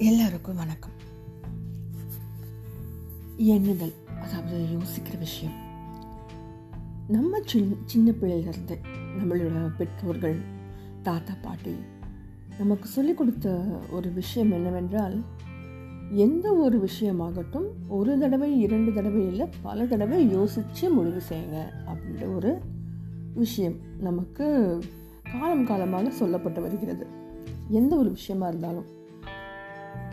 எல்லாருக்கும் வணக்கம். எண்ணுதல் அதாவது யோசிக்கிற விஷயம். நம்ம சின்ன சின்ன பிள்ளையிலிருந்து நம்மளோட பெற்றோர்கள் தாத்தா பாட்டி நமக்கு சொல்லிக் கொடுத்த ஒரு விஷயம் என்னவென்றால் எந்த ஒரு விஷயமாகட்டும் ஒரு தடவை இரண்டு தடவை இல்லை பல தடவை யோசித்து முடிவு செய்யுங்க அப்படின்ற ஒரு விஷயம் நமக்கு காலம் காலமாக சொல்லப்பட்டு வருகிறது. எந்த ஒரு விஷயமா இருந்தாலும்.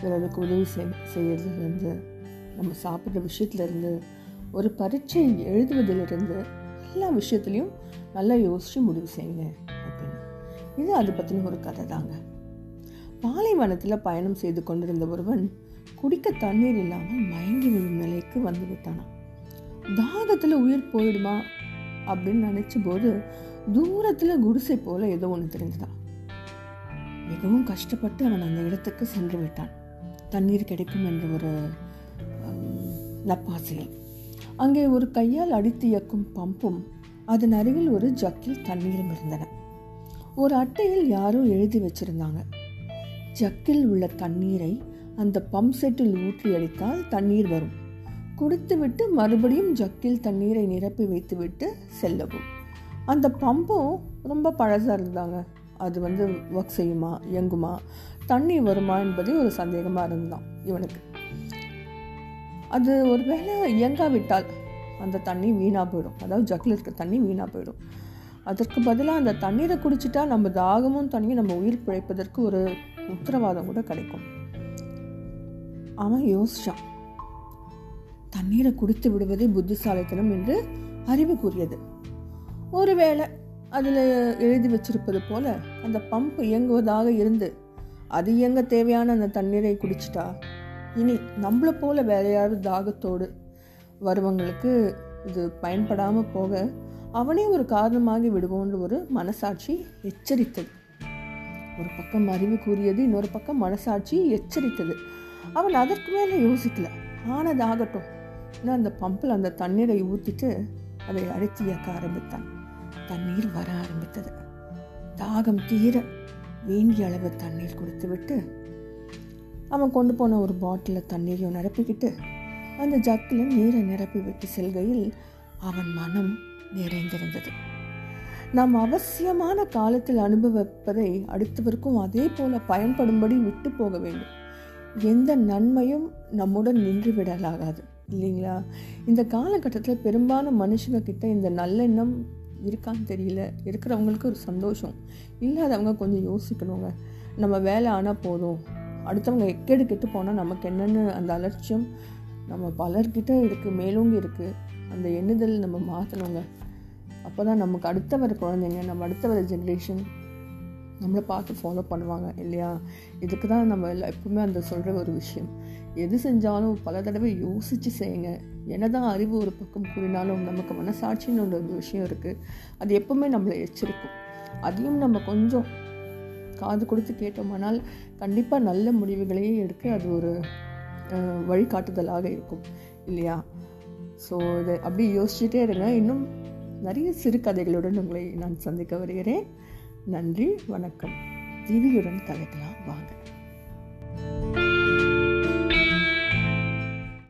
பிறருக்கு உதவி செய் செய்யறதுலேருந்து நம்ம சாப்பிட்ற விஷயத்துலேருந்து ஒரு பரீட்சை எழுதுவதிலிருந்து எல்லா விஷயத்துலையும் நல்லா யோசித்து முடிவு செய்யுங்க அப்படின்னு. இது அது பற்றின ஒரு கதை தாங்க. பாலைவனத்தில் பயணம் செய்து கொண்டிருந்த ஒருவன் குடிக்க தண்ணீர் இல்லாமல் மயங்கி விழும் நிலைக்கு வந்து விட்டானான் தாகத்தில் உயிர் போயிடுமா அப்படின்னு நினைச்ச போது தூரத்தில் குடிசை போல ஏதோ ஒன்று தெரிஞ்சுதான். மிகவும் கஷ்டப்பட்டு அவன் அந்த இடத்துக்கு சென்று விட்டான். தண்ணீர் கிடைக்கும் என்ற ஒரு நப்பாசையில். அங்கே ஒரு கையால் அடித்து இயக்கும் பம்பும் அதன் அருகில் ஒரு ஜக்கில் தண்ணீரும் இருந்தன. ஒரு அட்டையில் யாரோ எழுதி வச்சிருந்தாங்க. ஜக்கில் உள்ள தண்ணீரை அந்த பம்ப் செட்டில் ஊற்றி அடித்தால் தண்ணீர் வரும். குடித்துவிட்டு மறுபடியும் ஜக்கில் தண்ணீரை நிரப்பி வைத்துவிட்டு செல்லவும். அந்த பம்பும் ரொம்ப பழசாக இருந்தாங்க. அது வந்து ஒர்க் செய்யுமா இயங்குமா? தண்ணி வருமா என்பதே ஒரு சந்தேகமாக இருந்தான் இவனுக்கு. அது ஒரு வேளை இயங்காவிட்டால் அந்த தண்ணி வீணாக போயிடும். அதாவது ஜக்கில் இருக்க தண்ணி வீணாக போயிடும். அதற்கு பதிலாக அந்த தண்ணீரை குடிச்சிட்டா நம்ம தாகமும் தண்ணியும் நம்ம உயிர் பிழைப்பதற்கு ஒரு உத்தரவாதம் கூட கிடைக்கும். அவன் யோசிச்சான். தண்ணீரை குடித்து விடுவதே புத்திசாலித்தனம் என்று அறிவு கூறியது. ஒருவேளை அதில் எழுதி வச்சிருப்பது போல அந்த பம்ப் இயங்குவதாக இருந்து அது இயங்க தேவையான அந்த தண்ணீரை குடிச்சிட்டா. இனி நம்மளை போல வேற யாரும் தாகத்தோடு வருவங்களுக்கு இது பயன்படாமல் போக அவனே ஒரு காரணமாகி விடுவோன்ற ஒரு மனசாட்சி எச்சரித்தது. ஒரு பக்கம் அறிவு கூறியது இன்னொரு பக்கம் மனசாட்சி எச்சரித்தது. அவன் அதற்கு மேலே யோசிக்கல. ஆனதாகட்டும். ஏன்னா அந்த பம்பில் அந்த தண்ணீரை ஊற்றிட்டு அதை அழைத்து இயக்க ஆரம்பித்தான். தண்ணீர் வர ஆரம்பித்தது. தாகம் தீர வேண்டிய அளவு தண்ணீர் கொடுத்து விட்டு அவன் கொண்டு போன ஒரு பாட்டிலில் தண்ணீரையும் நிரப்பிக்கிட்டு அந்த ஜக்கில் நீரை நிரப்பி விட்டு செல்கையில் அவன் மனம் நிறைந்திருந்தது. நாம் அவசியமான காலத்தில் அனுபவிப்பதை அடுத்தவருக்கும் அதே போல பயன்படும்படி விட்டு போக வேண்டும். எந்த நன்மையும் நம்முடன் நின்று விடலாகாது இல்லைங்களா? இந்த காலகட்டத்தில் பெரும்பாலான மனுஷங்க கிட்ட இந்த நல்லெண்ணம் இருக்கான்னு தெரியல. இருக்கிறவங்களுக்கு ஒரு சந்தோஷம். இல்லாதவங்க கொஞ்சம் யோசிக்கணுங்க. நம்ம வேலை ஆனால் போதும். அடுத்தவங்க எக்கேடு கெட்டு போனால் நமக்கு என்னென்னு அந்த அலட்சியம் நம்ம பலர்கிட்ட இருக்குது மேலோங்கி இருக்குது அந்த எண்ணுதல் நம்ம மாற்றணுங்க அப்போ தான் நமக்கு அடுத்த வர குழந்தைங்க நம்ம அடுத்த வர ஜென்ரேஷன் நம்மளை பார்த்து ஃபாலோ பண்ணுவாங்க இல்லையா? இதுக்கு தான் நம்ம எப்பவுமே அந்த சொல்கிற ஒரு விஷயம். எது செஞ்சாலும் பல தடவை யோசித்து செய்யுங்க. என்னதான் அறிவு ஒரு பக்கம் கூறினாலும் நமக்கு மனசாட்சின்னு ஒரு விஷயம் இருக்குது அது எப்பவுமே நம்மளை எச்சரிக்கும். அதையும் நம்ம கொஞ்சம் காது கொடுத்து கேட்டோமானால் கண்டிப்பாக நல்ல முடிவுகளையே எடுக்க அது ஒரு வழிகாட்டுதலாக இருக்கும் இல்லையா? ஸோ இதை அப்படி யோசிச்சுட்டே இருங்க. இன்னும் நிறைய சிறுகதைகளுடன் உங்களை நான் சந்திக்க வருகிறேன். நன்றி வணக்கம். இனியுடன் கலைக்கலாம் வாங்க.